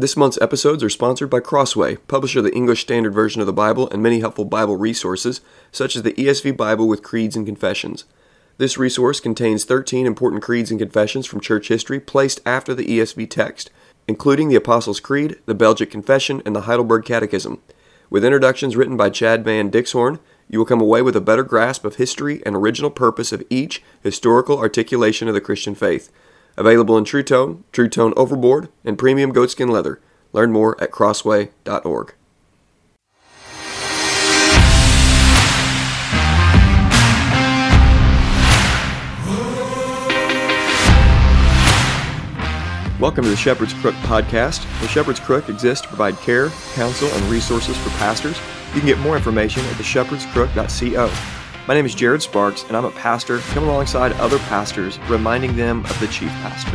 This month's episodes are sponsored by Crossway, publisher of the English Standard Version of the Bible and many helpful Bible resources, such as the ESV Bible with Creeds and Confessions. This resource contains 13 important creeds and confessions from church history placed after the ESV text, including the Apostles' Creed, the Belgic Confession, and the Heidelberg Catechism. With introductions written by Chad Van Dixhoorn, you will come away with a better grasp of history and original purpose of each historical articulation of the Christian faith. Available in TruTone, True Tone Overboard, and Premium Goatskin Leather. Learn more at crossway.org. Welcome to the Shepherd's Crook podcast. The Shepherd's Crook exists to provide care, counsel, and resources for pastors. You can get more information at theshepherdscrook.co. My name is Jared Sparks, and I'm a pastor coming alongside other pastors, reminding them of the chief pastor.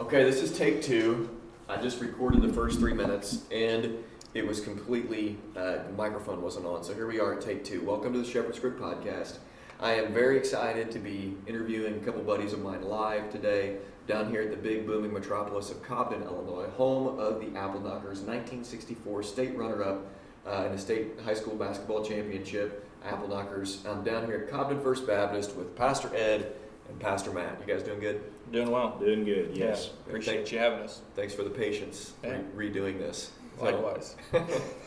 Okay, this is take two. I just recorded the first three minutes, and it was completely, uh, the microphone wasn't on. So here we are at take two. Welcome to the Shepherd's Crook podcast. I am very excited to be interviewing a couple buddies of mine live today down here at the big booming metropolis of Cobden, Illinois, home of the Apple Knockers 1964 state runner up uh, in the state high school basketball championship. Apple Knockers. I'm down here at Cobden First Baptist with Pastor Ed and Pastor Matt. You guys doing good? Doing well. Doing good, Yeah. yes. Appreciate Thank- you having us. Thanks for the patience Yeah. re- redoing this. So- Likewise.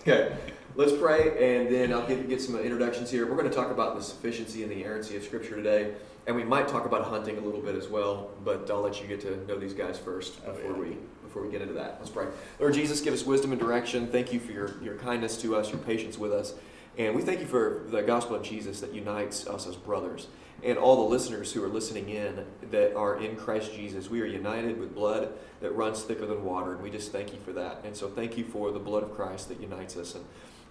okay, let's pray, and then I'll get, get some introductions here. We're going to talk about the sufficiency and the inerrancy of Scripture today, and we might talk about hunting a little bit as well. But I'll let you get to know these guys first Oh, before yeah. we before we get into that. Let's pray. Lord Jesus, give us wisdom and direction. Thank you for your your kindness to us, your patience with us, and we thank you for the gospel of Jesus that unites us as brothers. And all the listeners who are listening in that are in Christ Jesus, we are united with blood that runs thicker than water. And we just thank you for that. And so thank you for the blood of Christ that unites us. And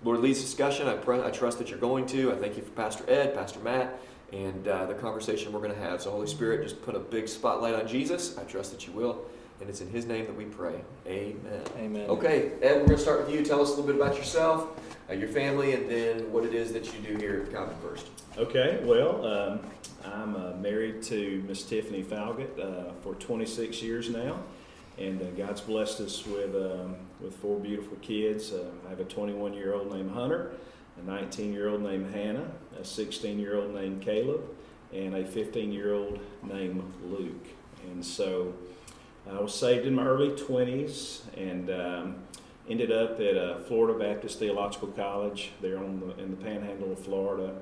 Lord, leads discussion. I, pray, I trust that you're going to. I thank you for Pastor Ed, Pastor Matt, and uh, the conversation we're going to have. So, Holy Spirit, just put a big spotlight on Jesus. I trust that you will. And it's in his name that we pray. Amen. Amen. Okay, Ed, we're going to start with you. Tell us a little bit about yourself, uh, your family, and then what it is that you do here at Cobden First. Okay, well, um, I'm uh, married to Miss Tiffany Falgout uh, for 26 years now, and uh, God's blessed us with um, with four beautiful kids. Uh, I have a 21 year old named Hunter, a 19 year old named Hannah, a 16 year old named Caleb, and a 15 year old named Luke. And so I was saved in my early 20s and um, ended up at uh, Florida Baptist Theological College there on the, in the panhandle of Florida.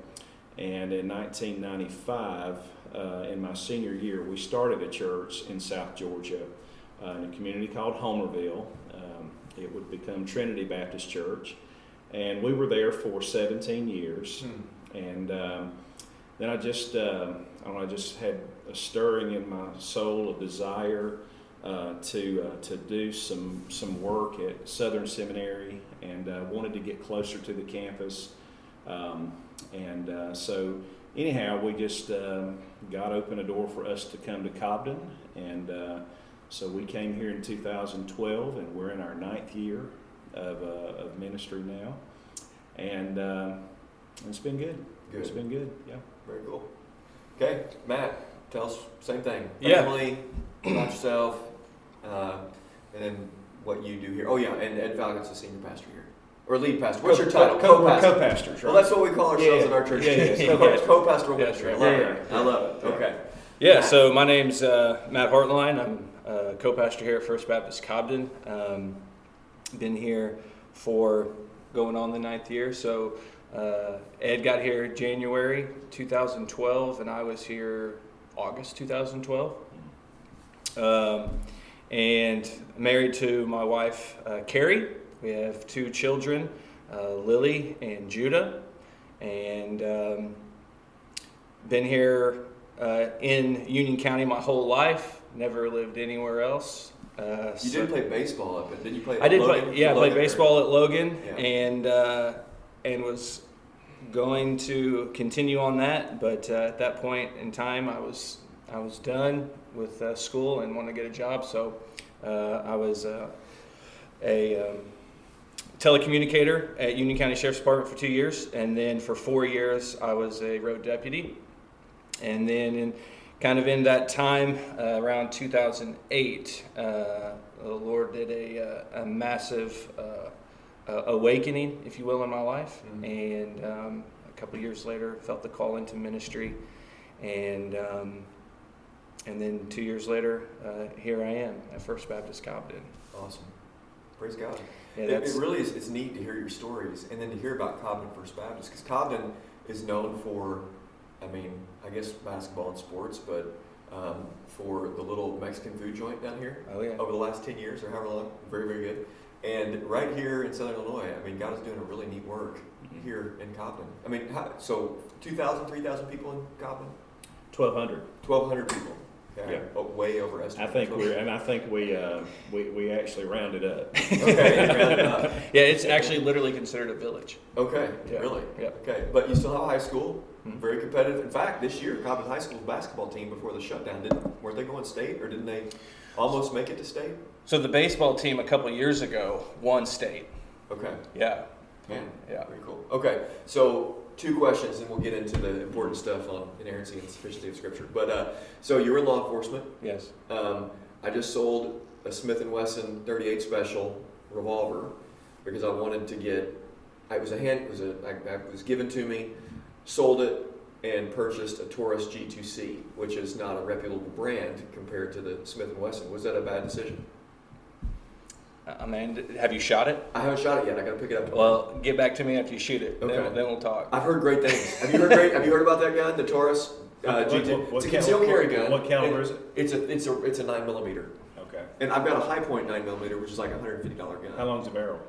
And in 1995, uh, in my senior year, we started a church in South Georgia uh, in a community called Homerville. Um, it would become Trinity Baptist Church. And we were there for 17 years. And um, then I just, uh, I don't know, I just had a stirring in my soul, a desire uh, to uh, to do some some work at Southern Seminary, and uh, wanted to get closer to the campus. Um, and uh, so, anyhow, we just um God opened a door for us to come to Cobden, and uh, so we came here in 2012, and we're in our ninth year of, uh, of ministry now, and uh, it's been good. good. It's been good. Yeah. Very cool. Okay, Matt, tell us same thing. Yeah. Family, about yourself, uh, and then what you do here. Oh yeah, and Ed Falgout's the senior pastor here, or lead pastor. What's your title? Co- we're Co-pastor. co-pastors, Well, that's what we call ourselves Yeah, in our church. yeah, yeah, Co- yeah. Co-pastoral Yeah, ministry. I love Yeah, it. yeah. I love it. Okay. Yeah, Matt. so my name's uh, Matt Hartline. I'm uh, co-pastor here at First Baptist Cobden. Um, been here for going on the ninth year. So uh, Ed got here January 2012, and I was here August 2012. Um, and married to my wife uh, Carrie. We have two children, uh, Lily and Judah, and um, been here uh, in Union County my whole life. Never lived anywhere else. Uh, You so- did play baseball up, and did you play? I did Logan? play. Yeah, I played baseball at Logan, Yeah. and uh, and was going to continue on that. But uh, at that point in time, I was I was done with uh, school and wanted to get a job. So uh, I was uh, a um, telecommunicator at Union County Sheriff's Department for two years, and then for four years I was a road deputy. and then in kind of in that time uh, around 2008, uh, the Lord did a, uh, a massive uh, awakening, if you will, in my life, Mhm. and um, a couple years later, felt the call into ministry, and um, and then two years later, uh, here I am at First Baptist Cobden. Awesome. Praise God. Yeah, it, it really is. It's neat to hear your stories, and then to hear about Cobden First Baptist, because Cobden is known for, I mean, I guess basketball and sports, but um, for the little Mexican food joint down here oh yeah. over the last ten years or however long, very very good. And right here in Southern Illinois, I mean, God is doing a really neat work Mhm. here in Cobden. I mean, how, so 2,000, 3,000 people in Cobden, 1,200. 1,200 people. Okay. Yeah. Oh, way I overestimated. think we're, and I think we, uh, we, we actually rounded up. okay. round it up. Yeah, it's actually literally considered a village. Okay, Yeah. really? Yeah. Okay, but you still have a high school, Mhm. very competitive. In fact, this year, Cobden High School's basketball team before the shutdown, didn't, weren't they going state or didn't they almost make it to state? So the baseball team a couple years ago won state. Okay, Yeah. man, Yeah. very cool. Okay, so two questions and we'll get into the important stuff on inerrancy and sufficiency of scripture. But, uh, so you're in law enforcement. Yes. Um, I just sold a Smith & Wesson 38 special revolver because I wanted to get. It was a hand. It was a. I, I was given to me, sold it, and purchased a Taurus G2C, which is not a reputable brand compared to the Smith & Wesson. Was that a bad decision? I mean, have you shot it? I haven't shot it yet. I got to pick it up. Well, get back to me after you shoot it. Okay. Then, then we'll talk. I've heard great things. Have you heard great? have you heard about that gun, the Taurus uh, What- G2? what- what it's a cal- concealed carry gun. what caliber is it? It's a. It's a. It's a nine millimeter. Okay. And I've got a Hi-Point nine millimeter, which is like a hundred and fifty dollar gun. How long's the barrel?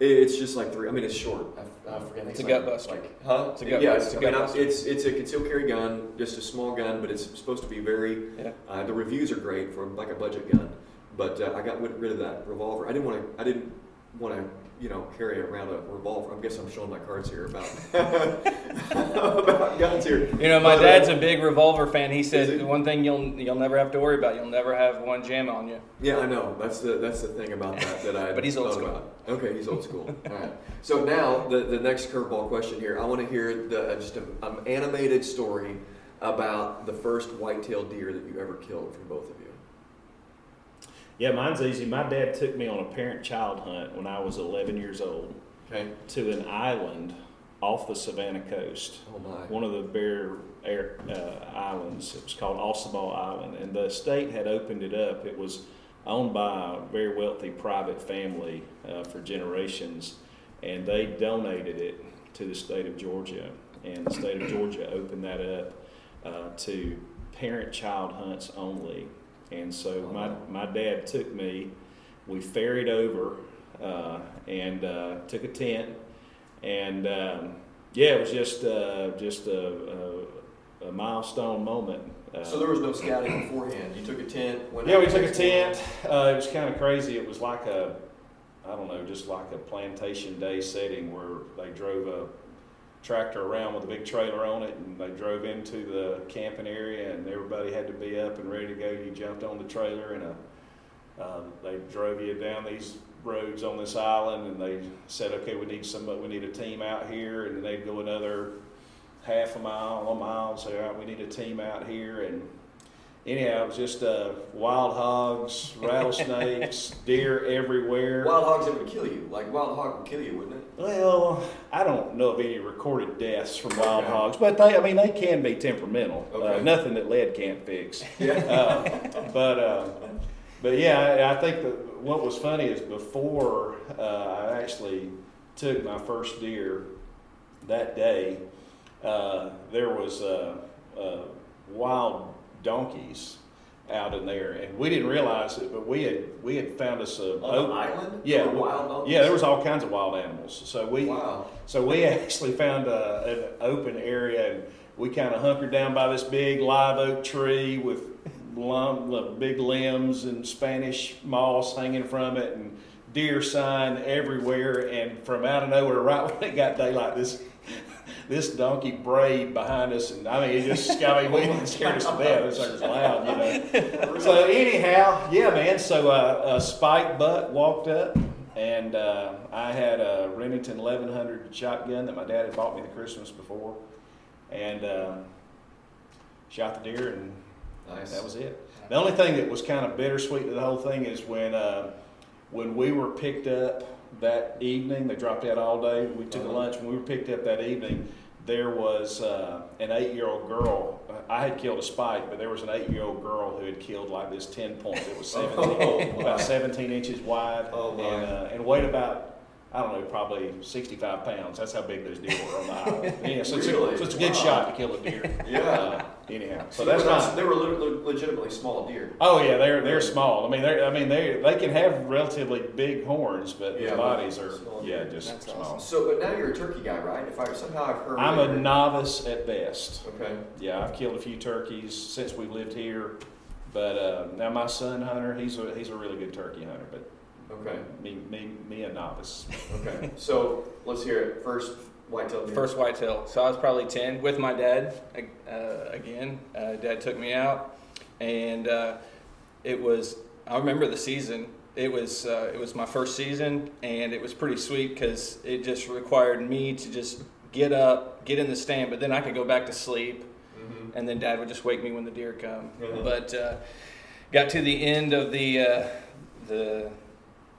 It's just like three. I mean, it's short. I, I forget. It's a like- gut buster. Like, huh? It's a gut yeah, buster. I mean, buster. it's it's a concealed carry gun, just a small gun, but it's supposed to be very. Yeah. Uh, the reviews are great for like a budget gun, but uh, I got rid rid of that revolver. I didn't want to. I didn't want to. You know, carry around a revolver. I guess I'm showing my cards here about about guns here. You know, my But, uh, dad's a big revolver fan. He said one thing you'll you'll never have to worry about. You'll never have one jam on you. Yeah, I know. That's the that's the thing about that that I. But he's old school. About. Okay, he's old school. All right. So now the the next curveball question here. I want to hear the uh, just an um, animated story about the first white-tailed deer that you ever killed from both of you. Yeah, mine's easy. My dad took me on a parent-child hunt when I was 11 years old Okay. to an island off the Savannah coast. Oh my. one of the Bear Air, uh, Islands. It was called Ossabaw Island, and the state had opened it up. It was owned by a very wealthy private family uh, for generations, and they donated it to the state of Georgia. And the state of Georgia opened that up uh, to parent-child hunts only. And so my, my dad took me. We ferried over uh, and uh, took a tent, and um, yeah, it was just uh, just a, a, a milestone moment. Uh, So there was no scouting beforehand. You took a tent. Went yeah, we took a tent. Uh, it was kind of crazy. It was like a, I don't know, just like a plantation day setting where they drove a tractor around with a big trailer on it, and they drove into the camping area, and everybody had to be up and ready to go. You jumped on the trailer, and a, uh, they drove you down these roads on this island, and they said, "Okay, we need somebody. We need a team out here," and they'd go another half a mile, a mile, say, "All right, we need a team out here," and anyhow, it was just uh, wild hogs, rattlesnakes, deer everywhere. Wild hogs that would kill you. Like wild hog would kill you, wouldn't it? Well, I don't know of any recorded deaths from wild Okay. hogs, but they, I mean, they can be temperamental. Uh, Okay. nothing that lead can't fix. Yeah. Uh, but, uh, but yeah, I, I think that what was funny is before uh, I actually took my first deer that day, uh, there was a uh, wild donkeys out in there, and we didn't realize it, but we had we had found us a On the island? yeah, we- wild donkeys? yeah, there was all kinds of wild animals. So we Wow. so we actually found a, an open area, and we kind of hunkered down by this big live oak tree with lump, uh, big limbs and Spanish moss hanging from it, and deer sign everywhere. And from out of nowhere, right when it got daylight, this this donkey brayed behind us, and I mean, it just I mean, we it scared us to death. This thing was loud, you know. So anyhow, yeah, man. So uh, a spike buck walked up, and uh, I had a Remington 1100 shotgun that my dad had bought me the Christmas before, and uh, shot the deer, and Nice. that was it. The only thing that was kind of bittersweet to the whole thing is when uh, when we were picked up that evening. They dropped out all day. We took a Uh-huh. lunch. When we were picked up that evening, there was uh, an eight-year-old girl. I had killed a spike, but there was an eight-year-old girl who had killed like this ten point. It was seventeen, Oh, my. about seventeen inches wide, Oh, and uh, and weighed about. I don't know, probably 65 pounds. That's how big those deer were on the island. Yeah, so it's, Really? a, so it's a good Wow. shot to kill a deer. Yeah. Uh, anyhow, so they that's were, my. not- they were lit- legitimately small deer. Oh yeah, they're they're small. I mean, they I mean they they can have relatively big horns, but Yeah, their bodies are small. yeah just That's small. awesome. So, but now you're a turkey guy, right? If I somehow I've heard. I'm a novice at best. Okay. Yeah, I've killed a few turkeys since we've lived here, but uh, now my son Hunter, he's a he's a really good turkey hunter, but Okay. me me me a novice. Okay. So let's hear it. First whitetail deer. First whitetail. So I was probably 10 with my dad uh, again. Uh, dad took me out, and uh, it was, I remember the season. It was, uh, it was my first season, and it was pretty sweet because it just required me to just get up, get in the stand, but then I could go back to sleep, Mhm. and then dad would just wake me when the deer come. Mhm. But uh, got to the end of the, uh, the,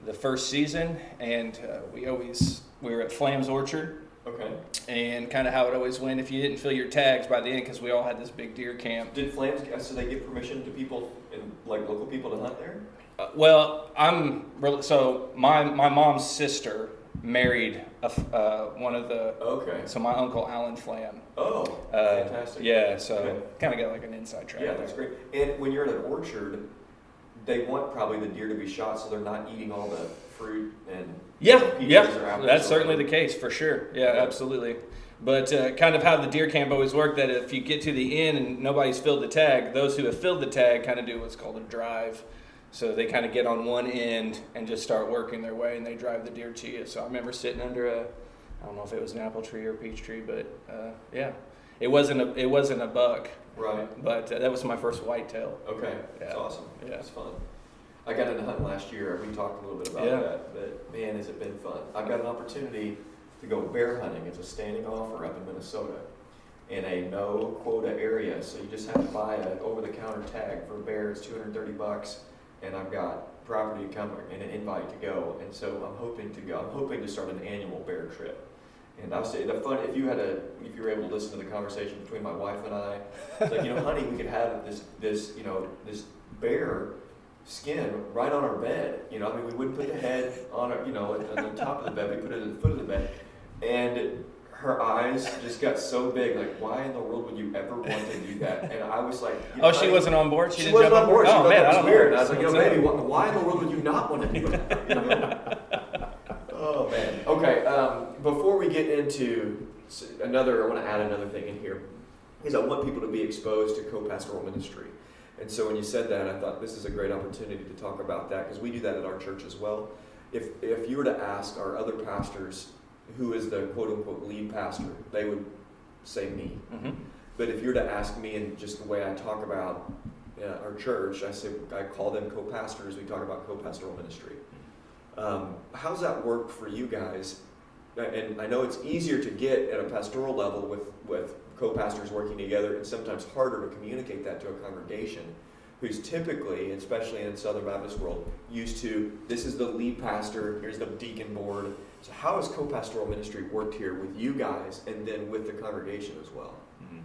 the first season, and uh, we always, we were at Flamm's Orchard Okay. and kind of how it always went if you didn't fill your tags by the end because we all had this big deer camp Did Flames? So they give permission to people and like local people to hunt there? uh, well i'm so my my mom's sister married a uh, one of the Okay. so my uncle alan flamm Oh, uh, fantastic. yeah so Okay. kind of got like an inside track Yeah, there. that's great. And when you're at an orchard, they want probably the deer to be shot so they're not eating all the fruit and Yeah, yeah, that's certainly the case for sure. Yeah, Yeah. absolutely. But uh, kind of how the deer camp always worked that if you get to the end and nobody's filled the tag, those who have filled the tag kind of do what's called a drive. So they kind of get on one end and just start working their way, and they drive the deer to you. So I remember sitting under a, I don't know if it was an apple tree or a peach tree, but uh, yeah, it wasn't a it wasn't a buck, Right. but uh, that was my first whitetail. Okay. That's awesome. Yeah. It's fun. I got into hunting last year. We talked a little bit about Yeah. that, but man, has it been fun. I've got an opportunity to go bear hunting. It's a standing offer up in Minnesota in a no quota area. So you just have to buy an over the counter tag for a bear. It's 230 bucks. And I've got property to come and an invite to go. And so I'm hoping to go. I'm hoping to start an annual bear trip. And I'll say the fun if you had a if you were able to listen to the conversation between my wife and I, it's like you know, honey, we could have this this you know this bear skin right on our bed. You know, I mean, we wouldn't put the head on our, you know, on the top of the bed. We put it at the foot of the bed. And her eyes just got so big. Like, why in the world would you ever want to do that? And I was like, you know, Oh, she honey, wasn't on board. She, didn't wasn't jump on board. She Oh thought man, that was don't weird. know. I was like, yo, baby, why, why in the world would you not want to do that? You know? Oh man. Okay. Um, before we get into another, I want to add another thing in here, is I want people to be exposed to co-pastoral ministry. And so when you said that, I thought this is a great opportunity to talk about that because we do that at our church as well. If if you were to ask our other pastors who is the quote unquote lead pastor, they would say me. Mhm. But if you were to ask me and just the way I talk about uh, our church, I say I call them co-pastors. We talk about co-pastoral ministry. Um, how's that work for you guys? And I know it's easier to get at a pastoral level with with co-pastors working together, and sometimes harder to communicate that to a congregation who's typically, especially in Southern Baptist world, used to this is the lead pastor, here's the deacon board. So how has co-pastoral ministry worked here with you guys, and then with the congregation as well? Mhm.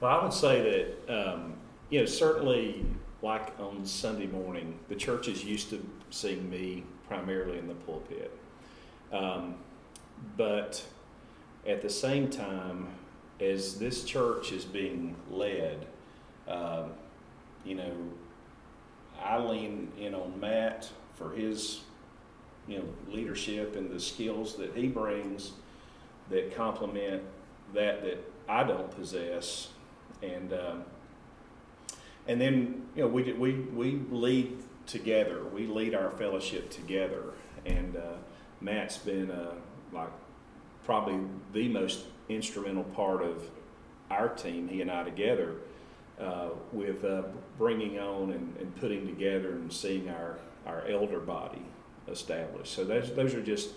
Well, I would say that, um, you know, certainly like on Sunday morning, the church is used to seeing me primarily in the pulpit. Um, but at the same time, as this church is being led, um, you know, I lean in on Matt for his, you know, leadership and the skills that he brings that complement that that I don't possess, and um, and then you know we we we lead together. We lead our fellowship together, and uh, Matt's been uh, like probably the most instrumental part of our team. He and I together uh, with uh, bringing on and, and putting together and seeing our our elder body established. So those those are just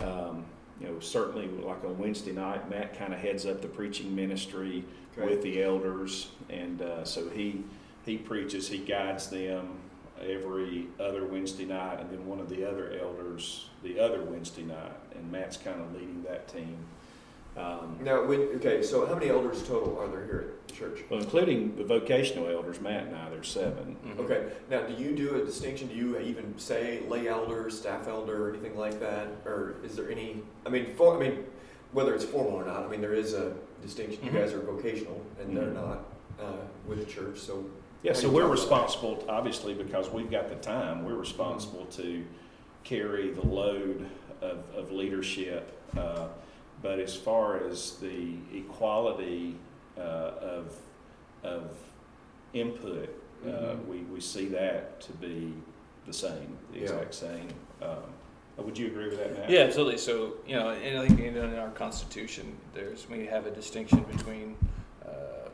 um, you know, certainly like on Wednesday night, Matt kind of heads up the preaching ministry. With the elders, and uh, so he he preaches, he guides them every other Wednesday night, and then one of the other elders the other Wednesday night, and Matt's kind of leading that team. Um, Now, when, okay, so how many elders total are there here at the church? well, including the vocational elders, Matt and I, there's 7 Mhm. Okay, now do you do a distinction? Do you even say lay elder, staff elder, or anything like that? Or is there any, I mean, for, I mean, whether it's formal or not, I mean, there is a distinction. You Mhm. guys are vocational and they're Mhm. not uh, with the church, so. Yeah, so we're responsible, obviously, because we've got the time, we're responsible to carry the load of, of leadership. Uh, but as far as the equality uh, of, of input, uh, Mhm. we, we see that to be the same, the Yeah. exact same. Um, would you agree with that, Matt? Yeah, absolutely. So, you know, and I think in our Constitution, there's we have a distinction between uh,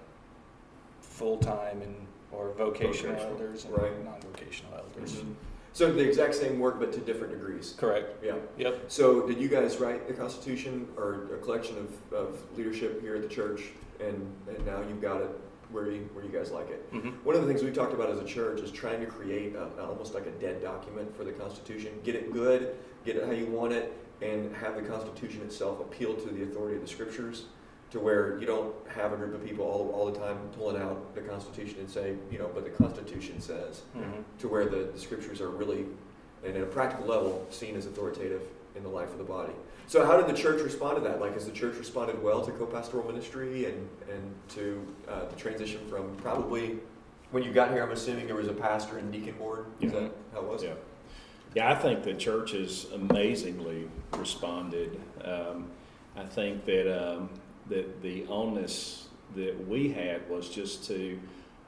full-time and or vocational, Vocational, elders and right. non-vocational elders. Mhm. So the exact same work, but to different degrees. Correct. Yeah. Yep. So did you guys write the Constitution or a collection of, of leadership here at the church, and, and now you've got it where you where you guys like it? hmm One of the things we talked about as a church is trying to create a, almost like a dead document for the Constitution. Get it good, get it how you want it, and have the Constitution itself appeal to the authority of the Scriptures, to where you don't have a group of people all, all the time pulling out the Constitution and say, you know, but the Constitution says, hmm to where the, the Scriptures are really, and at a practical level, seen as authoritative in the life of the body. So how did the church respond to that? Like, has the church responded well to co-pastoral ministry and, and to uh, the transition from probably, when you got here, I'm assuming there was a pastor and deacon board? Is Yeah. that how it was? Yeah. Yeah, I think the church has amazingly responded. Um, I think that um, that the onus that we had was just to,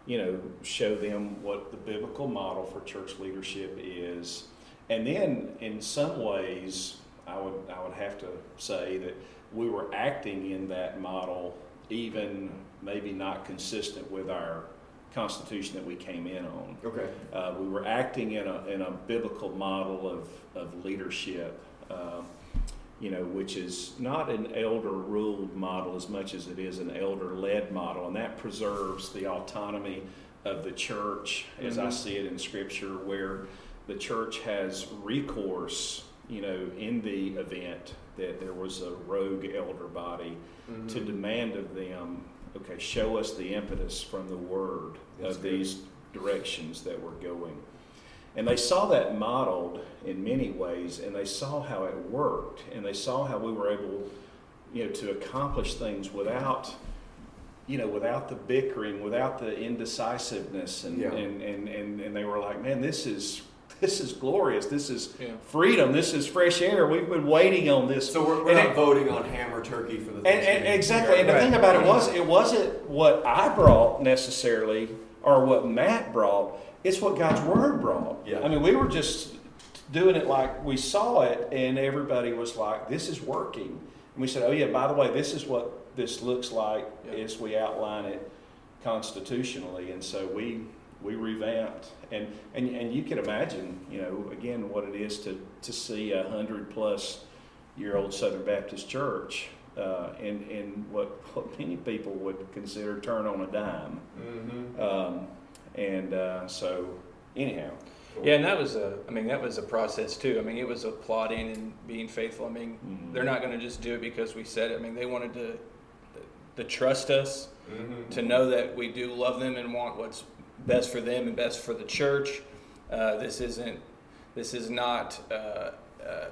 you know, show them what the biblical model for church leadership is, and then in some ways, I would I would have to say that we were acting in that model, even maybe not consistent with our constitution that we came in on. Okay. Uh, we were acting in a, in a biblical model of, of leadership, uh, you know, which is not an elder ruled model as much as it is an elder led model, and that preserves the autonomy of the church as I Mhm. see it in Scripture, where the church has recourse, you know, in the event that there was a rogue elder body Mhm. to demand of them, okay, show us the impetus from the word That's of good. these directions that we're going. And they saw that modeled in many ways, and they saw how it worked, and they saw how we were able, you know, to accomplish things without, you know, without the bickering, without the indecisiveness, and Yeah. and, and, and and they were like, man, this is this is glorious. This is Yeah. freedom. This is fresh air. We've been waiting on this So we're, we're And not it- voting on ham or turkey for the and, Thanksgiving. and exactly, and the Right. thing about it was, it wasn't what I brought necessarily, or what Matt brought. It's what God's Word brought. Yeah. I mean, we were just doing it like we saw it, and everybody was like, "This is working." And we said, "Oh yeah, by the way, this is what this looks like Yeah. as we outline it constitutionally." And so we we revamped, and and and you can imagine, you know, again, what it is to to see a hundred plus year old Southern Baptist church uh, in, in what, what many people would consider turn on a dime. Mhm. Um, and uh, so, anyhow, Yeah, and that was a. I mean, that was a process too. I mean, it was a plotting and being faithful. I mean, Mhm. they're not going to just do it because we said it. I mean, they wanted to, to trust us, Mhm. to know that we do love them and want what's best for them and best for the church. Uh, this isn't. This is not uh, uh,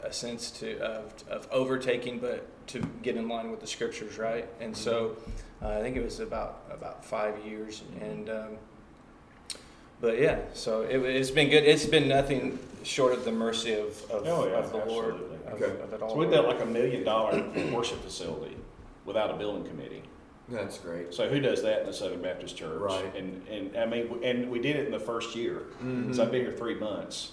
a sense to of, of overtaking, but to get in line with the scriptures, right? And so, uh, I think it was about about five years, and. Um, but yeah, so it, it's been good. It's been nothing short of the mercy of, of, Oh, yeah, of the Lord absolutely. of, Okay. of it all. so we built like a million dollar worship facility without a building committee. That's great. So who does that in the Southern Baptist Church? Right. And and I mean, and we did it in the first year. Mhm. So I've been here three months,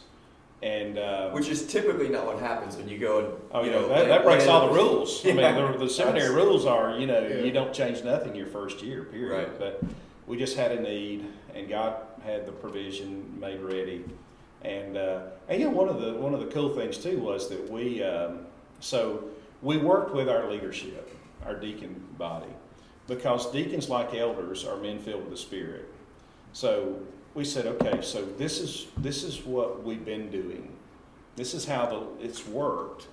and uh, Which is typically not what happens when you go and Oh, you yeah, know that, that breaks all the rules. I mean, the, the seminary That's- rules are, you know, Yeah. you don't change nothing your first year, period. Right. But we just had a need, and God had the provision made ready. And uh, and you know, one of the one of the cool things too was that we um, so we worked with our leadership, our deacon body, because deacons, like elders, are men filled with the Spirit. So we said, okay, so this is this is what we've been doing. This is how the, it's worked.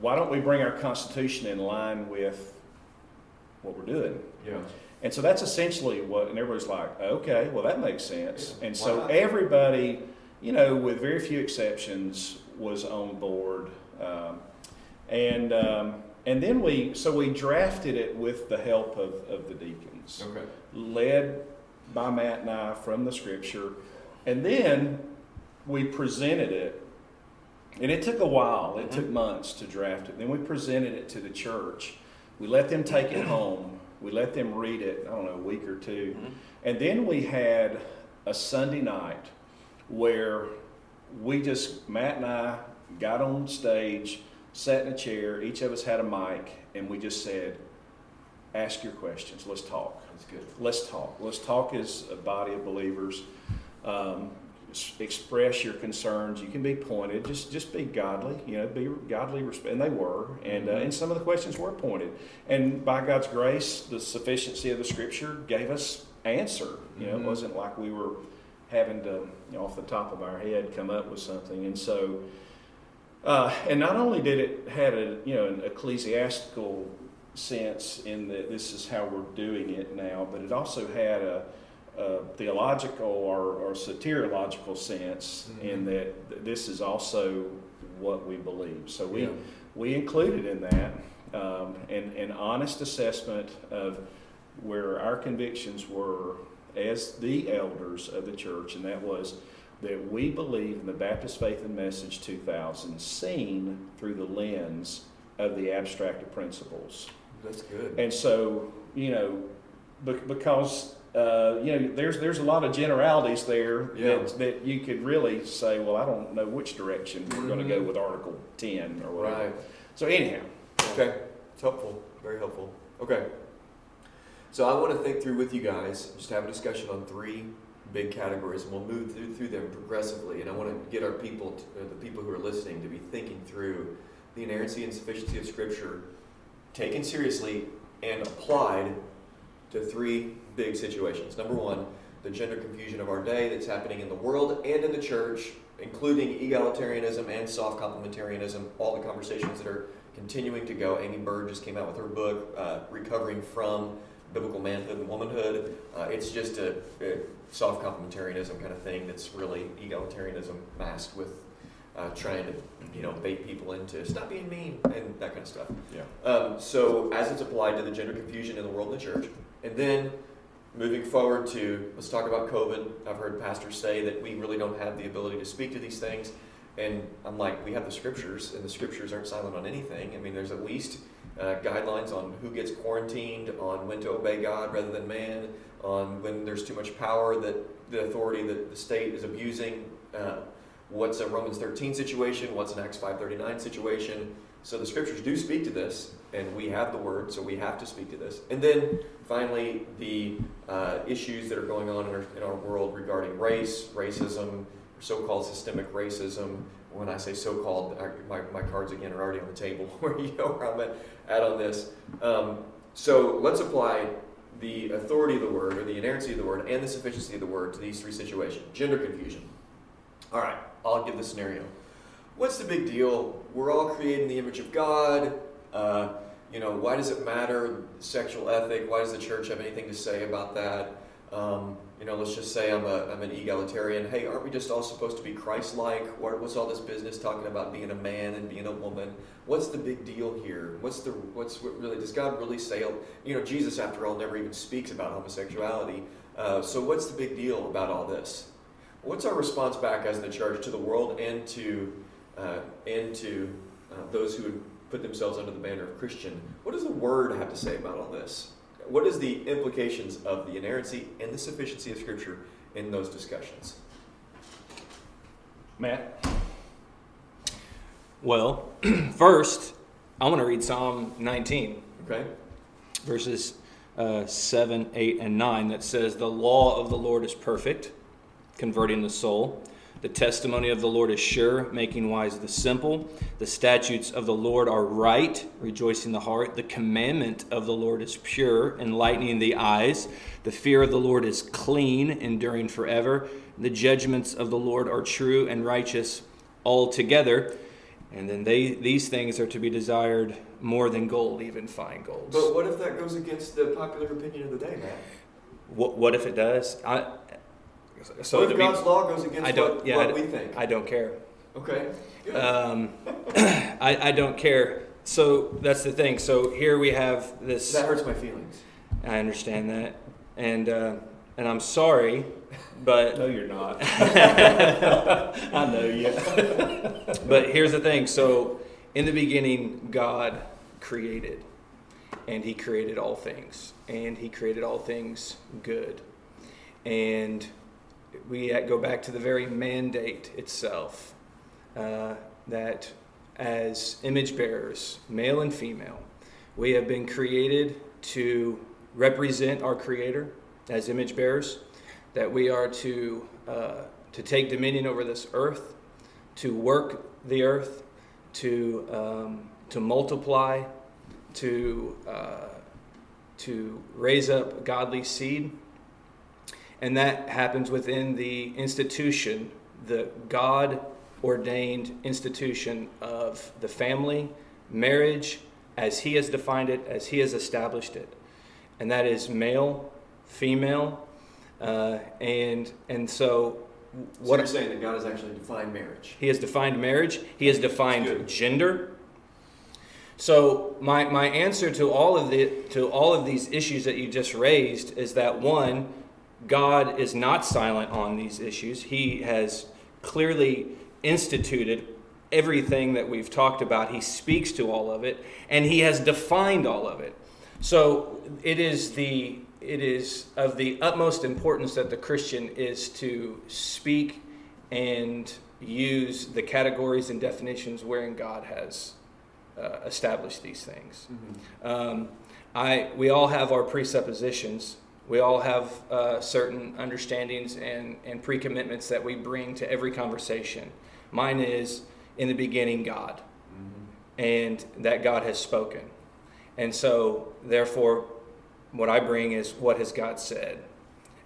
Why don't we bring our constitution in line with what we're doing? Yeah. And so that's essentially what, and everybody's like, okay, well, that makes sense. And so not? everybody, you know, with very few exceptions, was on board. Um, and, um, and then we, so we drafted it with the help of, of the deacons, Okay. led by Matt and I from the scripture. And then we presented it. And it took a while, it took months to draft it. Then we presented it to the church. We let them take it home. We let them read it, I don't know, a week or 2 And then we had a Sunday night where we just, Matt and I got on stage, sat in a chair, each of us had a mic, and we just said, ask your questions, let's talk That's good. let's talk. Let's talk as a body of believers. Um, express your concerns. You can be pointed. Just just be godly. You know, be godly. And they were. And uh, and some of the questions were pointed. And by God's grace, the sufficiency of the Scripture gave us answer. You know, Mhm. it wasn't like we were having to, you know, off the top of our head, come up with something. And so. Uh, and not only did it had a you know an ecclesiastical sense in that this is how we're doing it now, but it also had a, a theological or, or soteriological sense in Mhm. that th- this is also what we believe. So we Yeah. we included in that um, an, an honest assessment of where our convictions were as the elders of the church, and that was that we believe in the Baptist Faith and Message 2000 seen through the lens of the Abstract of Principles. That's good. And so, you know, because uh, you know, there's there's a lot of generalities there Yeah. that, that you could really say, well, I don't know which direction we're going to go with Article 10 or whatever. Right. So anyhow, Okay. It's helpful. Very helpful. Okay. So I want to think through with you guys, just have a discussion on three big categories, and we'll move through, through them progressively. And I want to get our people, to, uh, the people who are listening, to be thinking through the inerrancy and sufficiency of Scripture, taken seriously and applied to three big situations. Number one, the gender confusion of our day that's happening in the world and in the church, including egalitarianism and soft complementarianism, all the conversations that are continuing to go. Aimee Byrd just came out with her book, uh, Recovering from Biblical Manhood and Womanhood. Uh, it's just a, a soft complementarianism kind of thing that's really egalitarianism masked with uh, trying to, you know, bait people into stop being mean and that kind of stuff. yeah. Um, so as it's applied to the gender confusion in the world and the church, and then moving forward to let's talk about COVID. I've heard pastors say that we really don't have the ability to speak to these things, and I'm like, we have the scriptures, and the scriptures aren't silent on anything. I mean, there's at least uh, guidelines on who gets quarantined, on when to obey God rather than man, on when there's too much power that the authority that the state is abusing. Uh, what's a Romans 13 situation? What's an Acts 5:39 situation? So the scriptures do speak to this, and we have the word, so we have to speak to this. And then finally, the uh, issues that are going on in our, in our world regarding race, racism, so-called systemic racism. When I say so-called, my, my cards again are already on the table, where you know where I'm at, at on this. Um, so let's apply the authority of the word, or the inerrancy of the word, and the sufficiency of the word to these three situations. Gender confusion. All right, I'll give the scenario. What's the big deal? We're all created in the image of God. Uh, you know, why does it matter? Sexual ethic. Why does the church have anything to say about that? Um, you know, let's just say I'm, a, I'm an egalitarian. Hey, aren't we just all supposed to be Christ-like? What, what's all this business talking about being a man and being a woman? What's the big deal here? What's the what's what really? Does God really say? You know, Jesus, after all, never even speaks about homosexuality. Uh, so what's the big deal about all this? What's our response back as the church to the world and to uh, and to uh, those who put themselves under the banner of Christian? What does the Word have to say about all this? What is the implications of the inerrancy and the sufficiency of Scripture in those discussions? Matt? Well, first, I want to read Psalm 19, Okay. verses uh, 7, 8, and 9, that says, The law of the Lord is perfect, converting the soul. The testimony of the Lord is sure, making wise the simple. The statutes of the Lord are right, rejoicing the heart. The commandment of the Lord is pure, enlightening the eyes. The fear of the Lord is clean, enduring forever. The judgments of the Lord are true and righteous altogether. And then they these things are to be desired more than gold, even fine gold. But what if that goes against the popular opinion of the day, Matt? What, what if it does? I, so what if be- God's law goes against I don't. what, yeah, what I, we think? I don't care. okay. Um, I, I don't care. So that's the thing. So here we have this. that hurts my feelings. I understand that, and uh, and I'm sorry, but No, you're not. I know you. but here's the thing. So in the beginning, God created, and He created all things, and He created all things good, and we go back to the very mandate itself uh, that as image bearers, male and female, we have been created to represent our Creator as image bearers, that we are to, uh, to take dominion over this earth, to work the earth, to, um, to multiply, to, uh, to raise up godly seed. And that happens within the institution, the God ordained institution of the family, marriage, as He has defined it, as He has established it. And that is male, female, uh, and, and so So what you're saying that God has actually defined marriage? he has defined marriage. He has defined gender. So my, my answer to all of the to all of these issues that you just raised is that one, God is not silent on these issues. He has clearly instituted everything that we've talked about. He speaks to all of it, and he has defined all of it. So it is the it is of the utmost importance that the Christian is to speak and use the categories and definitions wherein God has uh, established these things. Um, I, we all have our presuppositions. We all have uh, certain understandings and, and pre commitments that we bring to every conversation. Mine is in the beginning, God, and that God has spoken. And so, therefore, what I bring is what has God said.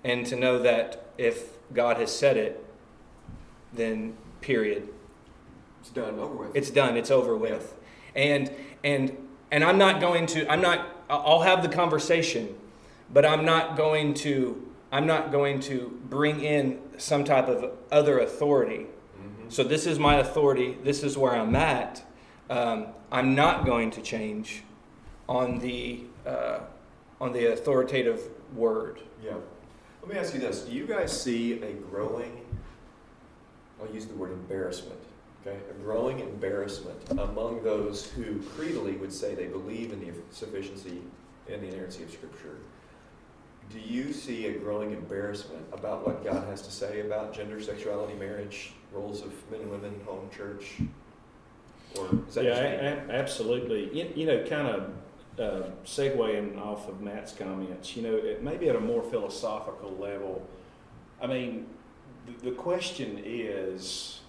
And to know that if God has said it, then period. It's done, over with. It's done. It's over with. And and and I'm not going to. I'm not. I'll have the conversation, but I'm not going to. I'm not going to bring in some type of other authority. So this is my authority. This is where I'm at. Um, I'm not going to change on the uh, on the authoritative word. Yeah. Let me ask you this. Do you guys see a growing, I'll use the word embarrassment, okay? A growing embarrassment among those who creedally would say they believe in the sufficiency and the inerrancy of Scripture. Do you see a growing embarrassment about what God has to say about gender, sexuality, marriage, roles of men and women, home, church? Or is that yeah, just me? a- a- absolutely. You, you know, kind of uh, segueing off of Matt's comments, you know, it, maybe at a more philosophical level, I mean, the, the question is,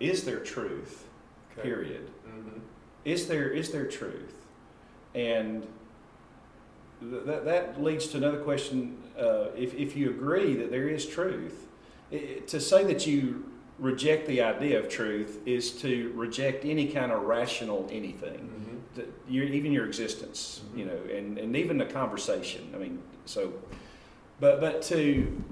is there truth? Okay. Period. Mhm. Is there is there truth? And that that leads to another question. Uh, if if you agree that there is truth, i i- to say that you reject the idea of truth is to reject any kind of rational anything Mhm. that your, even your existence, Mhm. you know, and, and even the conversation. I mean, so, but but to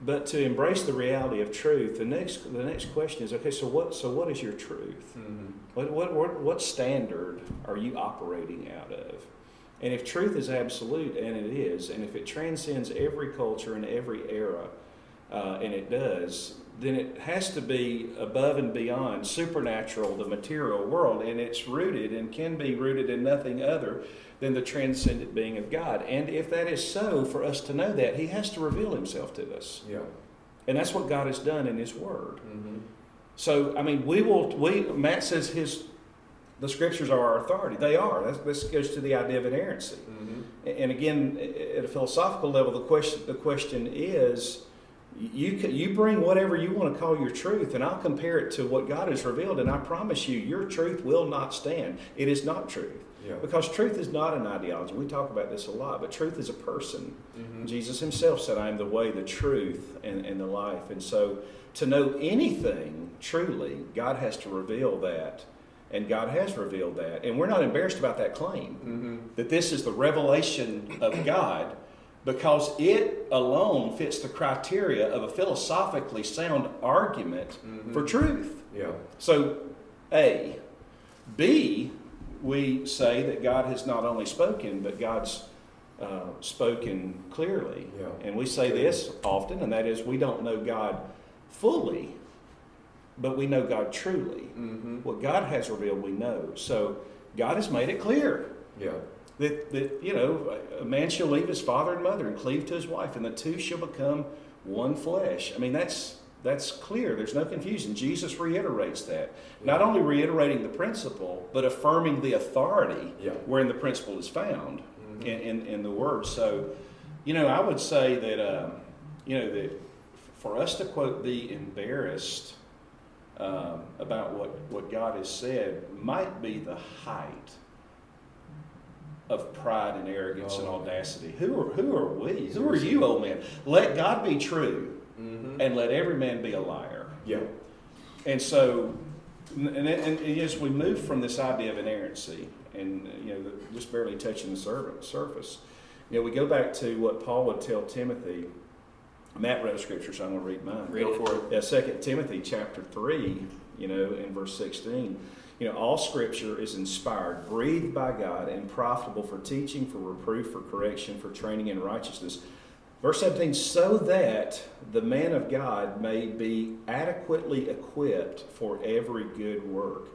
but to embrace the reality of truth, the next the next question is okay. So what so what is your truth? Mhm. What what what, what standard are you operating out of? And if truth is absolute, and it is, and if it transcends every culture and every era, uh, and it does, then it has to be above and beyond supernatural, the material world, and it's rooted and can be rooted in nothing other than the transcendent being of God. And if that is so, for us to know that, He has to reveal Himself to us, Yeah. and that's what God has done in His Word. Mhm. So, I mean, we will. We Matt says his the scriptures are our authority. They are. That's, this goes to the idea of inerrancy. Mhm. And again, at a philosophical level, the question the question is, You you bring whatever you want to call your truth, and I'll compare it to what God has revealed, and I promise you, your truth will not stand. It is not truth. Yeah. Because truth is not an ideology. We talk about this a lot, but truth is a person. Jesus himself said, I am the way, the truth, and, and the life. And so, to know anything truly, God has to reveal that. And God has revealed that. And we're not embarrassed about that claim that this is the revelation of God because it alone fits the criteria of a philosophically sound argument for truth. Yeah. So, A. B, we say that God has not only spoken, but God's uh, spoken clearly. Yeah. And we say this often, and that is we don't know God fully, but we know God truly. Mm-hmm. What God has revealed, we know. So, God has made it clear Yeah. that, that you know a man shall leave his father and mother and cleave to his wife and the two shall become one flesh i mean that's that's clear there's no confusion jesus reiterates that not only reiterating the principle but affirming the authority Yeah. wherein the principle is found in, in, in the word so you know i would say that um, you know that for us to quote be embarrassed um, about what, what god has said might be the height of pride and arrogance and Oh. audacity. Who are who are we? Who are you, old man? Let God be true, Mm-hmm. and let every man be a liar. Yeah. And so, and, and, and as we move from this idea of inerrancy, and you know, just barely touching the surface, you know, we go back to what Paul would tell Timothy. Matt read a scripture, so I'm going to read mine. Read it. for it. Yeah, Second Timothy chapter three, you know, in verse sixteen. You know, all scripture is inspired, breathed by God, and profitable for teaching, for reproof, for correction, for training in righteousness. Verse 17, so that the man of God may be adequately equipped for every good work.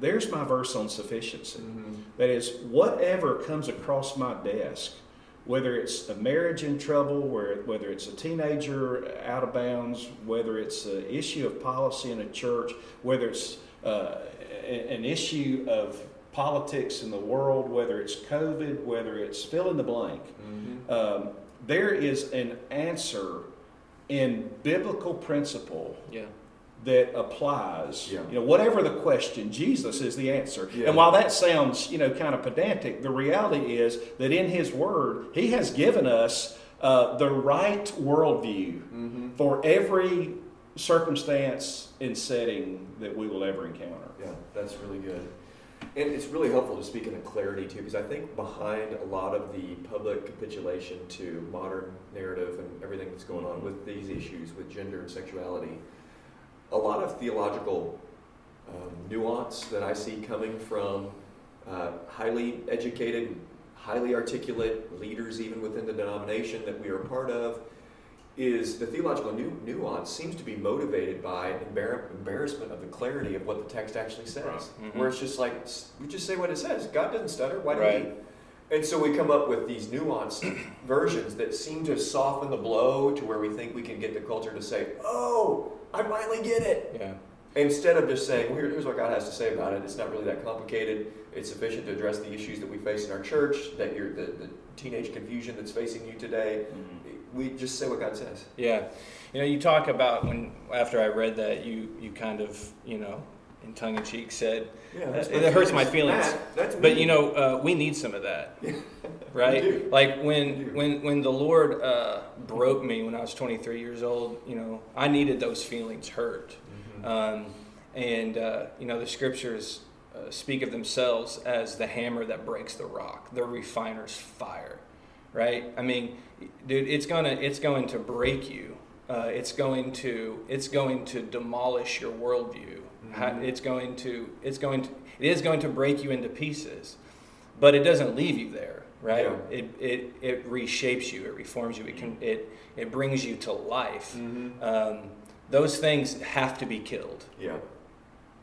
There's my verse on sufficiency. Mm-hmm. That is, whatever comes across my desk, whether it's a marriage in trouble, whether it's a teenager out of bounds, whether it's an issue of policy in a church, whether it's uh, an issue of politics in the world, whether it's COVID, whether it's fill in the blank, um, there is an answer in biblical principle Yeah. That applies. Yeah. You know, whatever the question, Jesus is the answer. Yeah. And while that sounds, you know, kind of pedantic, the reality is that in His Word, He has given us uh, the right worldview Mm-hmm. for every circumstance and setting that we will ever encounter. Yeah, that's really good. And it's really helpful to speak in a clarity too, because I think behind a lot of the public capitulation to modern narrative and everything that's going on with these issues with gender and sexuality, a lot of theological um, nuance that I see coming from uh, highly educated, highly articulate leaders, even within the denomination that we are part of, is the theological nu- nuance seems to be motivated by embar- embarrassment of the clarity of what the text actually says. Right. Mhm. Where it's just like, we just say what it says. God doesn't stutter. Why do Right. we? And so we come up with these nuanced versions that seem to soften the blow to where we think we can get the culture to say, oh, I finally get it. Yeah. Instead of just saying, well, here's what God has to say about it. It's not really that complicated. It's sufficient to address the issues that we face in our church, that you're the, the teenage confusion that's facing you today. Mm-hmm. We just say what God says. Yeah, you know, you talk about when after I read that, you you kind of you know, in tongue in cheek said, Yeah, my it hurts my feelings. That- but you know, uh, we need some of that, right? Like when when when the Lord uh, broke me when I was 23 years old, you know, I needed those feelings hurt, Mhm. um, and uh, you know, the scriptures. Uh, speak of themselves as the hammer that breaks the rock, the refiner's fire, right? I mean, dude, it's gonna it's going to break you. Uh, it's going to it's going to demolish your worldview. It's going to it's going to it is going to break you into pieces, but it doesn't leave you there, right? Yeah. It, it it reshapes you. It reforms you. It can it it brings you to life. Mhm. Um, those things have to be killed, Yeah.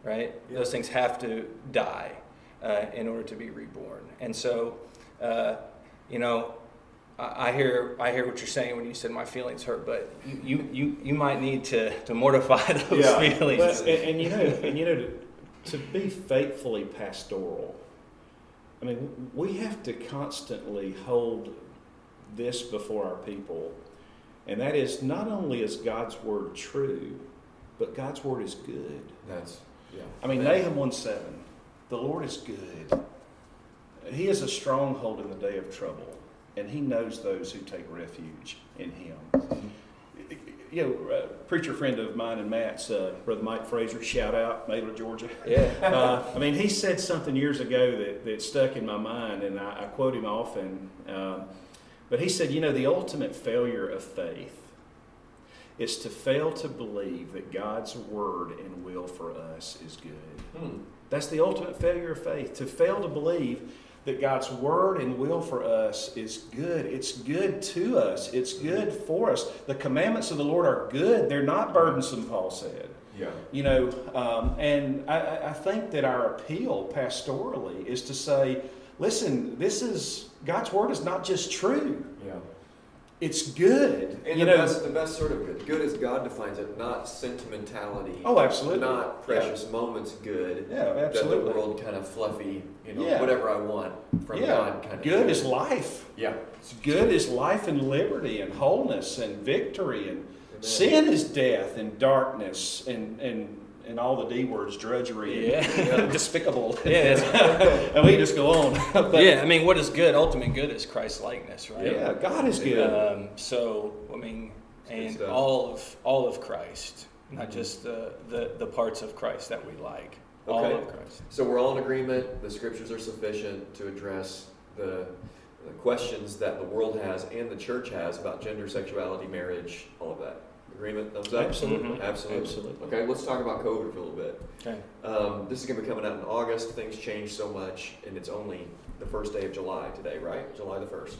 right? Yeah. Those things have to die uh, in order to be reborn. And so, uh, you know, I, I hear I hear what you're saying when you said my feelings hurt, but you you, you, you might need to, to mortify those Yeah. feelings. But, and, and you know, and you know, to, to be faithfully pastoral, I mean, we have to constantly hold this before our people And that is not only is God's word true, but God's word is good. That's yeah. I mean, Nahum 1 7, the Lord is good. He is a stronghold in the day of trouble, and He knows those who take refuge in Him. You know, a preacher friend of mine and Matt's, uh, Brother Mike Fraser, shout out, Mailer, Georgia. Yeah. uh, I mean, he said something years ago that, that stuck in my mind, and I, I quote him often. Um, but he said, You know, the ultimate failure of faith is to fail to believe that God's word and will for us is good. Hmm. That's the ultimate failure of faith. To fail to believe that God's word and will for us is good. It's good to us, it's good for us. The commandments of the Lord are good, they're not burdensome, Paul said. Yeah. You know, um, and I, I think that our appeal pastorally is to say, listen, this is God's word is not just true; Yeah. It's good. And you the know, best, the best sort of good. Good as God defines it, not sentimentality. oh, absolutely, Not precious moments good. Yeah, absolutely. That the world kind of fluffy, you know, Yeah. whatever I want from yeah, God kind of good is life. Yeah. It's good is life and liberty and wholeness and victory and Amen. sin is death and darkness and and and all the D words, drudgery, Yeah. and despicable. Yeah, and we just go on. But, yeah, I mean, what is good? Ultimate good is Christ likeness, right? yeah, God is good. Um, so, I mean, and all of all of Christ, not just the, the the parts of Christ that we like. All of Christ. So we're all in agreement. The scriptures are sufficient to address the, the questions that the world has and the church has about gender, sexuality, marriage, all of that. Agreement? Thumbs up? Absolutely. Absolutely. Absolutely. Okay, let's talk about COVID for a little bit. Okay. Um, this is going to be coming out in August. Things change so much, and it's only the first day of July today, right? July the 1st.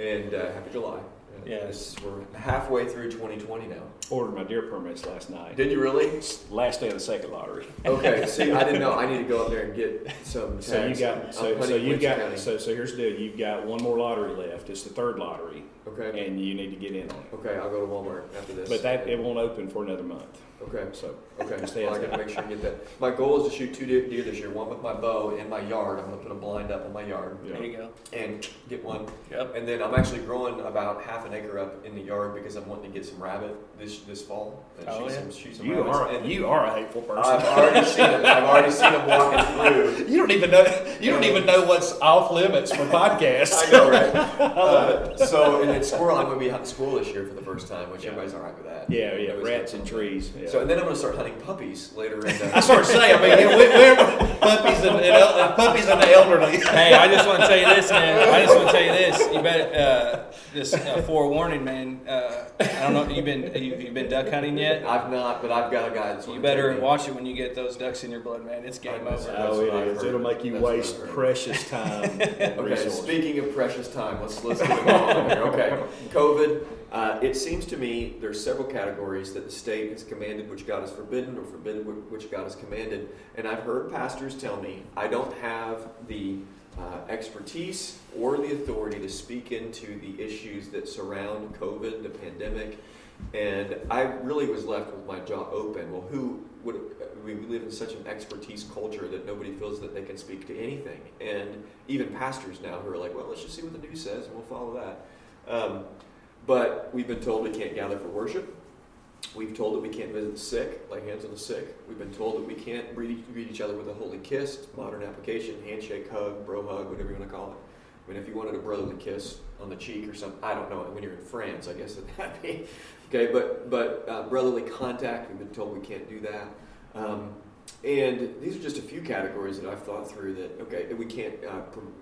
And uh, happy July. Uh, Yes. this- We're halfway through 2020 now. Ordered my deer permits last night. Did you really? Last day of the second lottery. Okay, see, I didn't know. I need to go up there and get some So you got so, so you've got County. so so here's the deal. You've got one more lottery left. It's the third lottery, Okay. and you need to get in on it. Okay, I'll go to Walmart after this. But that it won't open for another month. Okay. So Okay. Stay Well, I on gotta make sure I get that. My goal is to shoot two deer, deer this year. One with my bow in my yard. I'm gonna put a blind up in my yard There you go. and get one. Yep. And then I'm actually growing about half an acre up in the yard because I'm wanting to get some rabbit this this fall and Oh, shoot yeah. some shoot some you rabbits. are And you are a hateful person. I've already seen it. I've already seen them walking through. You don't even know. You don't even know what's off limits for podcasts. I know, right? Uh, so, and then squirrel, I'm going to be hunting squirrel this year for the first time, which Yeah. everybody's all right with that. Yeah, yeah. It was Rats and fun. trees. Yeah. So, and then I'm going to start hunting puppies later in I the. started to say. I mean, we, we're puppies and, and el- puppies and the elderly. hey, I just want to tell you this, man. I just want to tell you this. You better uh, just uh, forewarning, man. Uh, I don't know. You've been you, you've been duck hunting yet? I've not, but I've got a guy that's. You better watch it when you get those ducks in your blood, man. It's game I over. Oh, it is. It'll make you That's waste precious time. Okay, resources. speaking of precious time, let's let's get it on here. Okay, COVID. Uh, it seems to me there's several categories that the state has commanded which God has forbidden, or forbidden which God has commanded. And I've heard pastors tell me I don't have the uh, expertise or the authority to speak into the issues that surround COVID, the pandemic. And I really was left with my jaw open. Well, who would? We we live in such an expertise culture that nobody feels that they can speak to anything. And even pastors now who are like, well, let's just see what the news says and we'll follow that. Um, but we've been told we can't gather for worship. We've told that we can't visit the sick, lay hands on the sick. We've been told that we can't greet, each other with a holy kiss, modern application, handshake, hug, bro hug, whatever you want to call it. I mean, if you wanted a brotherly kiss on the cheek or something, I don't know. When you're in France, I guess that that'd be okay. But but uh, brotherly contact, we've been told we can't do that. Um, and these are just a few categories that I've thought through that, okay, we can't, uh,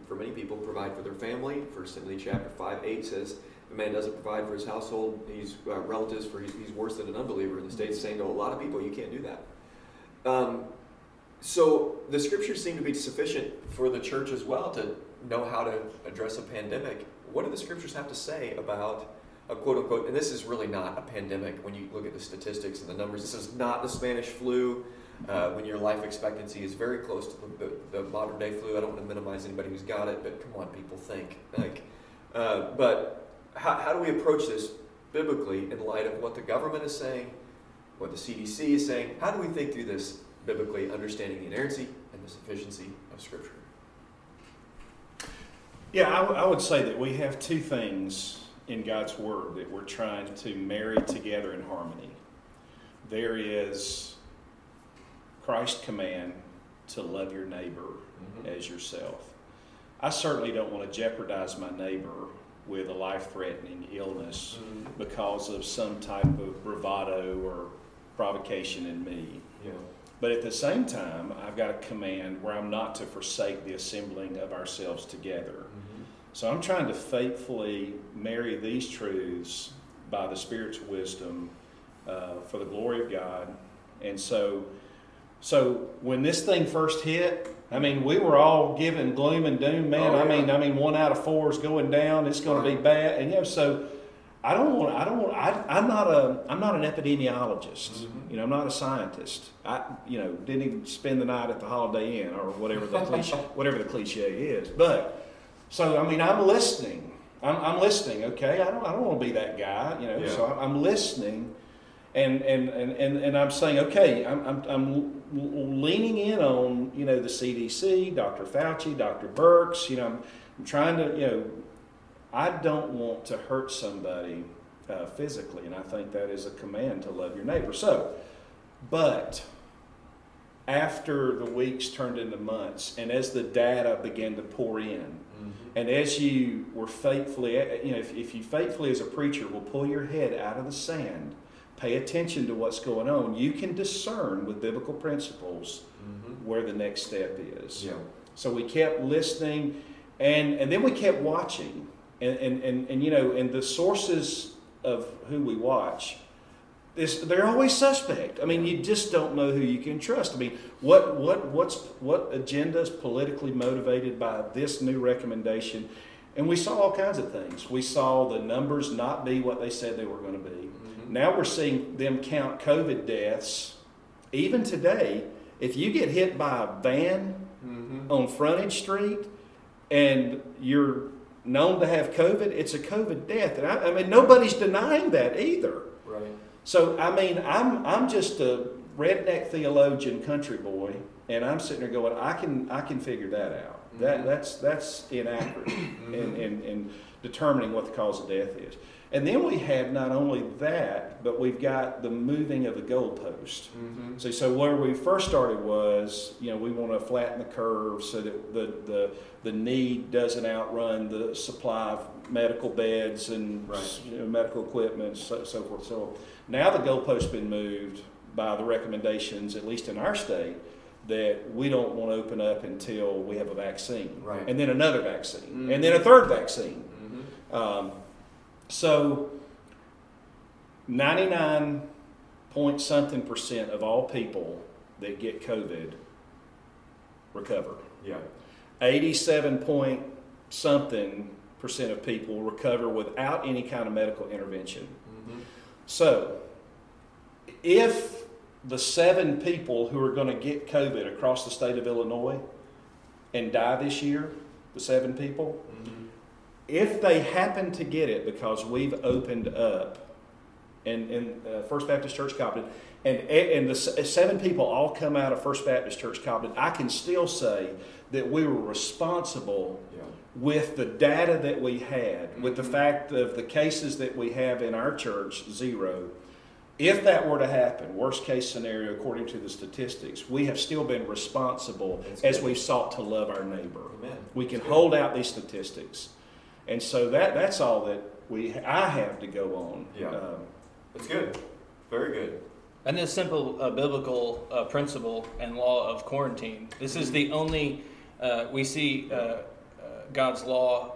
for many people, provide for their family. First Timothy chapter 5, 8 says, a man doesn't provide for his household, he's uh, relatives, for he's, he's worse than an unbeliever. And the state's saying to a lot of people, you can't do that. Um, so the scriptures seem to be sufficient for the church as well to know how to address a pandemic. What do the scriptures have to say about a quote unquote, and this is really not a pandemic when you look at the statistics and the numbers. This is not the Spanish flu. Uh, when your life expectancy is very close to the, the, the modern day flu, I don't want to minimize anybody who's got it, but come on, people think like. Uh, but how, how do we approach this biblically in light of what the government is saying, what the CDC is saying? How do we think through this biblically, understanding the inerrancy and the sufficiency of Scripture? Yeah, I, w- I would say that we have two things in God's Word that we're trying to marry together in harmony. There is Christ's command to love your neighbor mm-hmm. as yourself. I certainly don't want to jeopardize my neighbor with a life threatening illness mm-hmm. because of some type of bravado or provocation in me. Yeah. But at the same time, I've got a command where I'm not to forsake the assembling of ourselves together. Mm-hmm. So I'm trying to faithfully marry these truths by the Spirit's wisdom uh, for the glory of God. And so, so when this thing first hit, I mean, we were all given gloom and doom, man. Oh, yeah. I mean, I mean, one out of four is going down. It's going right. to be bad, and you know, so I don't want. I don't want. I, am not a. I'm not an epidemiologist. Mm-hmm. You know, I'm not a scientist. I, you know, didn't even spend the night at the Holiday Inn or whatever the cliche, whatever the cliche is. But so, I mean, I'm listening. I'm, I'm listening. Okay, I don't. I don't want to be that guy. You know, yeah. so I'm, I'm listening and and, and, and, and I'm saying, okay, I'm, I'm, I'm leaning in on, you know, the CDC, Dr. Fauci, Dr. Birx. you know, I'm, I'm trying to, you know, I don't want to hurt somebody uh, physically, and I think that is a command to love your neighbor. So, but after the weeks turned into months, and as the data began to pour in, mm-hmm. and as you were faithfully, you know, if, if you faithfully as a preacher will pull your head out of the sand pay attention to what's going on, you can discern with biblical principles mm-hmm. where the next step is. Yeah. So we kept listening and, and then we kept watching. And, and, and, and you know, and the sources of who we watch, is, they're always suspect. I mean, you just don't know who you can trust. I mean, what what what's what agenda is politically motivated by this new recommendation? And we saw all kinds of things. We saw the numbers not be what they said they were going to be. Now we're seeing them count COVID deaths. Even today, if you get hit by a van mm-hmm. on Frontage Street and you're known to have COVID, it's a COVID death. And I, I, mean, nobody's denying that either. Right. So, I mean, I'm, I'm just a redneck theologian country boy, and I'm sitting there going, I can, I can figure that out. Mm-hmm. That, that's, that's inaccurate mm-hmm. in, in, in determining what the cause of death is. And then we have not only that, but we've got the moving of the goalpost. Mm-hmm. See, so where we first started was, you know, we want to flatten the curve so that the, the, the need doesn't outrun the supply of medical beds and right. you know, medical equipment, so, so forth. So now the goalpost's been moved by the recommendations, at least in our state, that we don't want to open up until we have a vaccine, right. and then another vaccine, mm-hmm. and then a third vaccine. Mm-hmm. Um, so, 99 point something percent of all people that get COVID recover. Yeah. 87 point something percent of people recover without any kind of medical intervention. Mm-hmm. So, if the seven people who are going to get COVID across the state of Illinois and die this year, the seven people, if they happen to get it because we've opened up in, in uh, First Baptist Church Cobden, and, and the seven people all come out of First Baptist Church Cobden, I can still say that we were responsible yeah. with the data that we had, mm-hmm. with the mm-hmm. fact of the cases that we have in our church, zero. If that were to happen, worst case scenario, according to the statistics, we have still been responsible That's as good. we've sought to love our neighbor. Amen. We can hold out these statistics. And so that that's all that we I have to go on. Yeah, um, that's good. Very good. And this simple uh, biblical uh, principle and law of quarantine. This is the only uh, we see uh, uh, God's law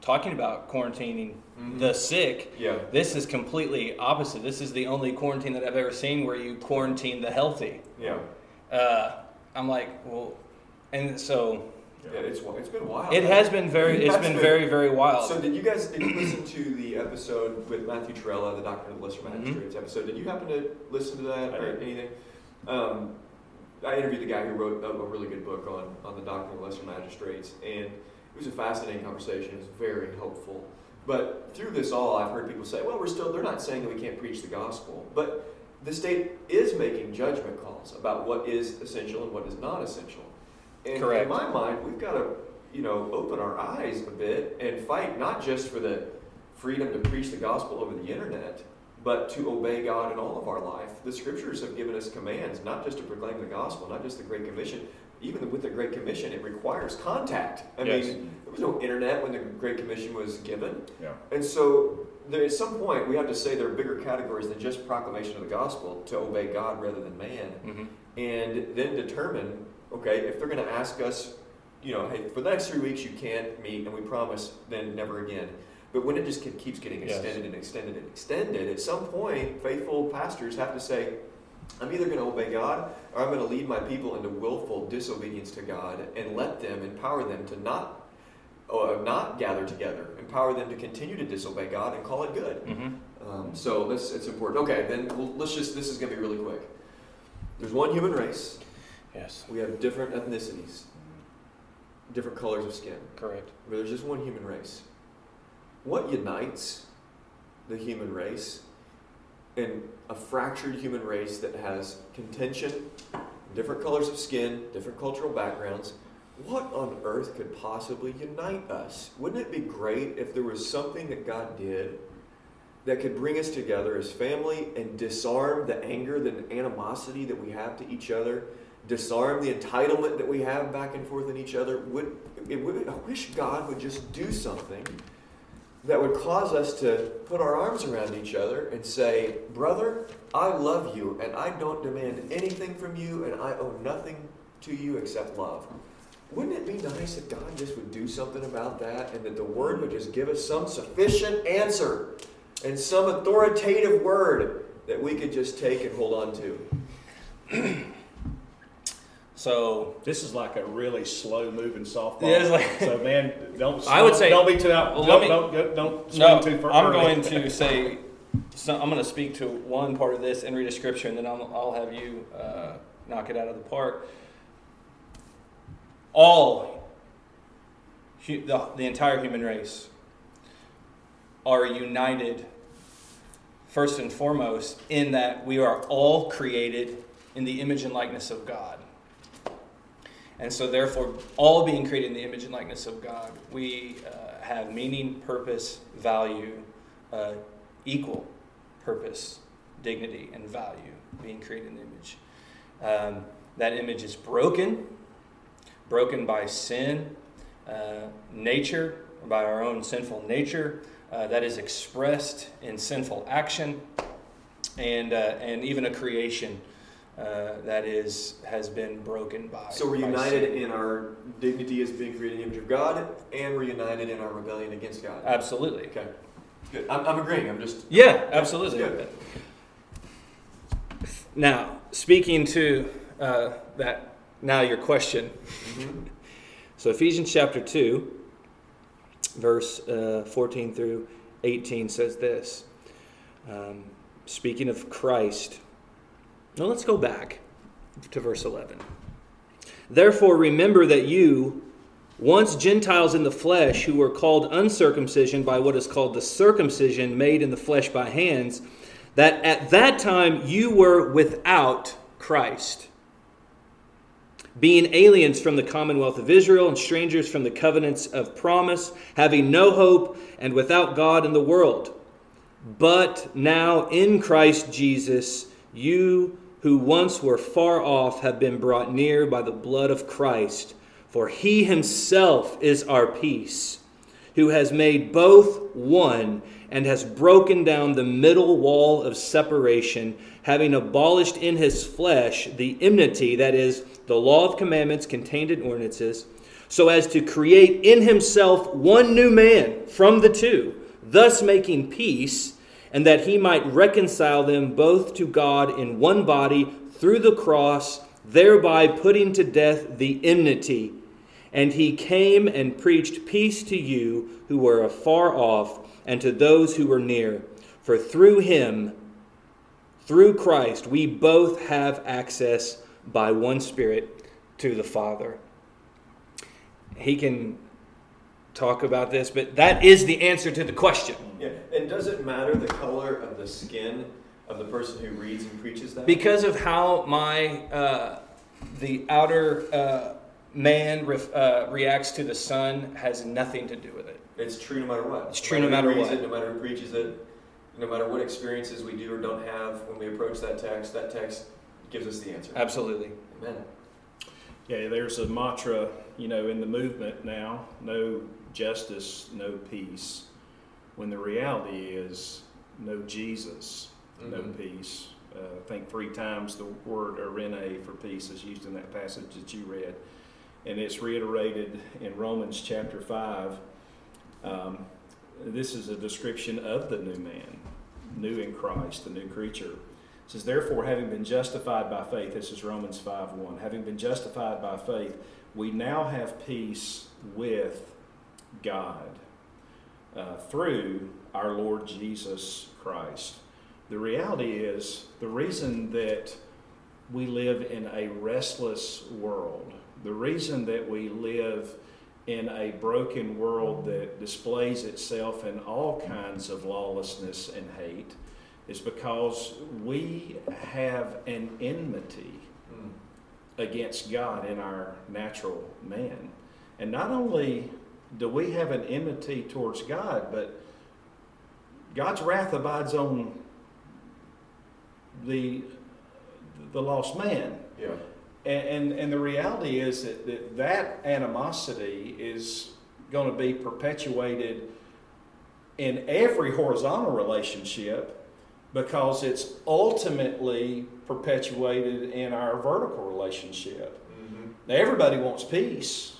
talking about quarantining mm-hmm. the sick. Yeah. This is completely opposite. This is the only quarantine that I've ever seen where you quarantine the healthy. Yeah. Uh, I'm like, well, and so yeah, it's it's been wild. It has been very. It's been, been, very very wild. So did you guys did you listen to the episode with Matthew Trewhella, the Doctrine of the Lesser. Magistrates mm-hmm. episode? Did you happen to listen to that or anything? Um, I interviewed the guy who wrote a, a, really good book on on the Doctrine of the Lesser Magistrates, and it was a fascinating conversation. It was very helpful. But through this all, I've heard people say, "Well, we're still." They're not saying that we can't preach the gospel, but the state is making judgment calls about what is essential and what is not essential. And Correct. in my mind, we've got to, you know, open our eyes a bit and fight not just for the freedom to preach the gospel over the internet, but to obey God in all of our life. The scriptures have given us commands, not just to proclaim the gospel, not just the Great Commission. Even with the Great Commission, it requires contact. I Yes. mean, there was no internet when the Great Commission was given. Yeah. And so, there, at some point, we have to say there are bigger categories than just proclamation of the gospel to obey God rather than man Mm-hmm. and then determine okay if they're going to ask us you know hey for the next three weeks you can't meet and we promise then never again. But when it just keeps getting Yes. extended and extended and extended at some point faithful pastors have to say i'm either going to obey god or i'm going to lead my people into willful disobedience to god and let them empower them to not uh, not gather together. Empower them to continue to disobey god and call it good. Mm-hmm. um, so this it's important. Okay then we'll, let's just this is going to be really quick. There's one human race Yes, we have different ethnicities, different colors of skin, correct. but there's just one human race. What unites the human race in a fractured human race that has contention, different colors of skin, different cultural backgrounds? What on earth could possibly unite us? Wouldn't it be great if there was something that God did that could bring us together as family and disarm the anger, the animosity that we have to each other, disarm the entitlement that we have back and forth in each other. Would, would I wish God would just do something that would cause us to put our arms around each other and say, Brother, I love you and I don't demand anything from you and I owe nothing to you except love. Wouldn't it be nice if God just would do something about that and that the Word would just give us some sufficient answer and some authoritative word that we could just take and hold on to? So This is like a really slow moving softball. Yeah, it's like- so man, don't. I would say- don't be too out. Well, don't, me- don't, don't, don't swing no, too far. I'm going to say. So I'm going to speak to one part of this and read a scripture, and then I'll, I'll have you uh, knock it out of the park. All, the, the entire human race, are united. First and foremost, in that we are all created in the image and likeness of God. And so, therefore, all being created in the image and likeness of God, we uh, have meaning, purpose, value, uh, equal purpose, dignity, and value being created in the image. Um, that image is broken, broken by sin, uh, nature, by our own sinful nature, uh, that is expressed in sinful action, and, uh, and even a creation uh, that is has been broken by. So we're by united sin. in our dignity as being created in the image of God, and we're united in our rebellion against God. Absolutely. Okay, good. I'm, I'm agreeing. I'm just Yeah, absolutely. Good. Now, speaking to uh, that, now your question. Mhm. So Ephesians chapter two, verse uh, fourteen through eighteen says this. Um, speaking of Christ. Now let's go back to verse eleven. Therefore, remember that you, once Gentiles in the flesh, who were called uncircumcision by what is called the circumcision made in the flesh by hands, that at that time you were without Christ, being aliens from the commonwealth of Israel and strangers from the covenants of promise, having no hope and without God in the world. But now in Christ Jesus, you who once were far off have been brought near by the blood of Christ. For he himself is our peace, who has made both one and has broken down the middle wall of separation, having abolished in his flesh the enmity, that is, the law of commandments contained in ordinances, so as to create in himself one new man from the two, thus making peace, and that he might reconcile them both to God in one body through the cross, thereby putting to death the enmity. And he came and preached peace to you who were afar off, and to those who were near. For through him, through Christ, we both have access by one Spirit to the Father. He can talk about this, but that is the answer to the question. Yeah, and does it matter the color of the skin of the person who reads and preaches that? Because of how my uh, the outer uh, man ref, uh, reacts to the sun has nothing to do with it. It's true no matter what. It's true no matter no who what. It, no matter who preaches it, no matter what experiences we do or don't have when we approach that text, that text gives us the answer. Absolutely. Amen. Yeah, there's a mantra, you know, in the movement now no justice, no peace. When the reality is no Jesus, no Mhm. peace. Uh, I think three times the word eirene for peace is used in that passage that you read. And it's reiterated in Romans chapter 5. Um, this is a description of the new man, new in Christ, the new creature. It says, Therefore, having been justified by faith, this is Romans 5 1, having been justified by faith, we now have peace with God uh, through our Lord Jesus Christ. The reality is, the reason that we live in a restless world, the reason that we live in a broken world that displays itself in all kinds of lawlessness and hate, is because we have an enmity Mm. against God in our natural man. And not only do we have an enmity towards God, but God's wrath abides on the the lost man. Yeah. And, and, and the reality is that, that that animosity is going to be perpetuated in every horizontal relationship because it's ultimately perpetuated in our vertical relationship. Mm-hmm. Now everybody wants peace.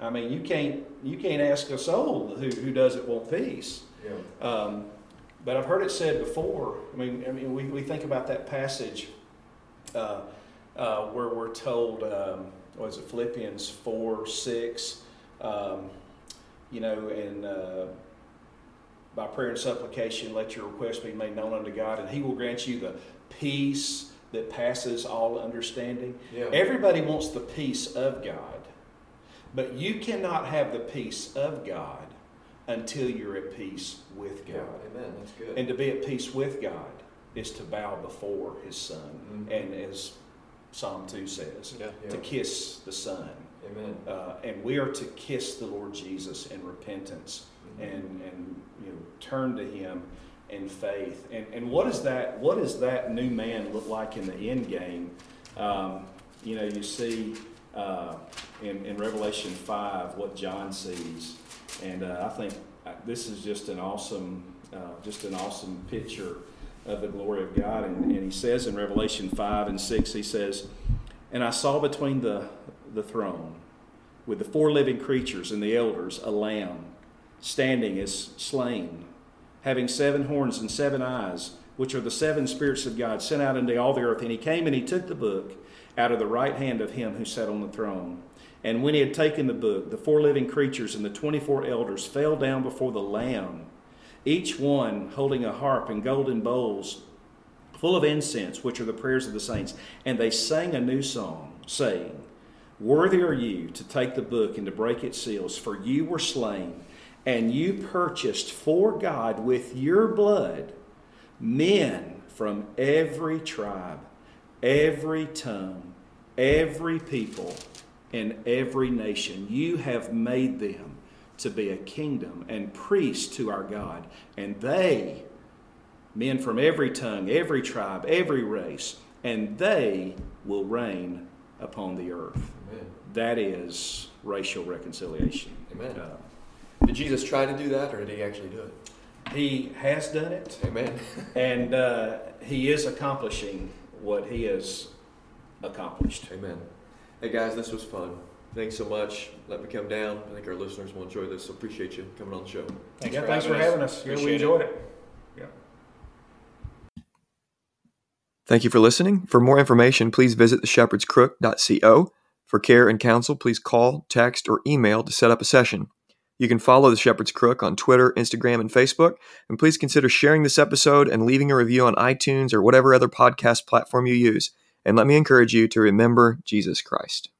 I mean, you can't you can't ask a soul who, who doesn't want peace. Yeah. Um, but I've heard it said before. I mean, I mean, we, we think about that passage uh, uh, where we're told, um, what is it, Philippians four six, um, you know, and uh, by prayer and supplication, let your request be made known unto God, and He will grant you the peace that passes all understanding. Yeah. Everybody wants the peace of God, but you cannot have the peace of God until you're at peace with Yeah. God. Amen. That's good. And to be at peace with God is to bow before His Son, Mhm. and as Psalm 2 says, Yeah. Yeah. to kiss the Son. Amen. Uh, and we are to kiss the Lord Jesus in repentance Mhm. and, and you know, turn to Him in faith. And, and what, is that, what does that new man look like in the end game? Um, you know, you see uh, in, in Revelation 5 what John sees. And uh, I think uh, this is just an awesome, uh, just an awesome picture of the glory of God. And, and he says in Revelation 5 and 6, he says, And I saw between the, the throne, with the four living creatures and the elders, a lamb standing as slain, having seven horns and seven eyes, which are the seven spirits of God sent out into all the earth. And he came and he took the book out of the right hand of him who sat on the throne. And when he had taken the book, the four living creatures and the twenty four elders fell down before the Lamb, each one holding a harp and golden bowls full of incense, which are the prayers of the saints. And they sang a new song, saying, Worthy are you to take the book and to break its seals, for you were slain, and you purchased for God with your blood men from every tribe, every tongue, every people, and every nation. You have made them to be a kingdom and priests to our God, and they, men from every tongue, every tribe, every race, and they will reign upon the earth. Amen. That is racial reconciliation. Amen. Uh, Did Jesus try to do that, or did he actually do it? he has done it, Amen. and uh, he is accomplishing what he has accomplished. Amen. Hey guys, this was fun. Thanks so much. Let me come down. I think our listeners will enjoy this. So appreciate you coming on the show. Thanks yeah, for thanks having for us. having us. Yeah, we Appreciate it. enjoyed it. Thank you for listening. For more information, please visit theshepherdscrook.co. For care and counsel, please call, text, or email to set up a session. You can follow The Shepherd's Crook on Twitter, Instagram, and Facebook. And please consider sharing this episode and leaving a review on iTunes or whatever other podcast platform you use. And let me encourage you to remember Jesus Christ.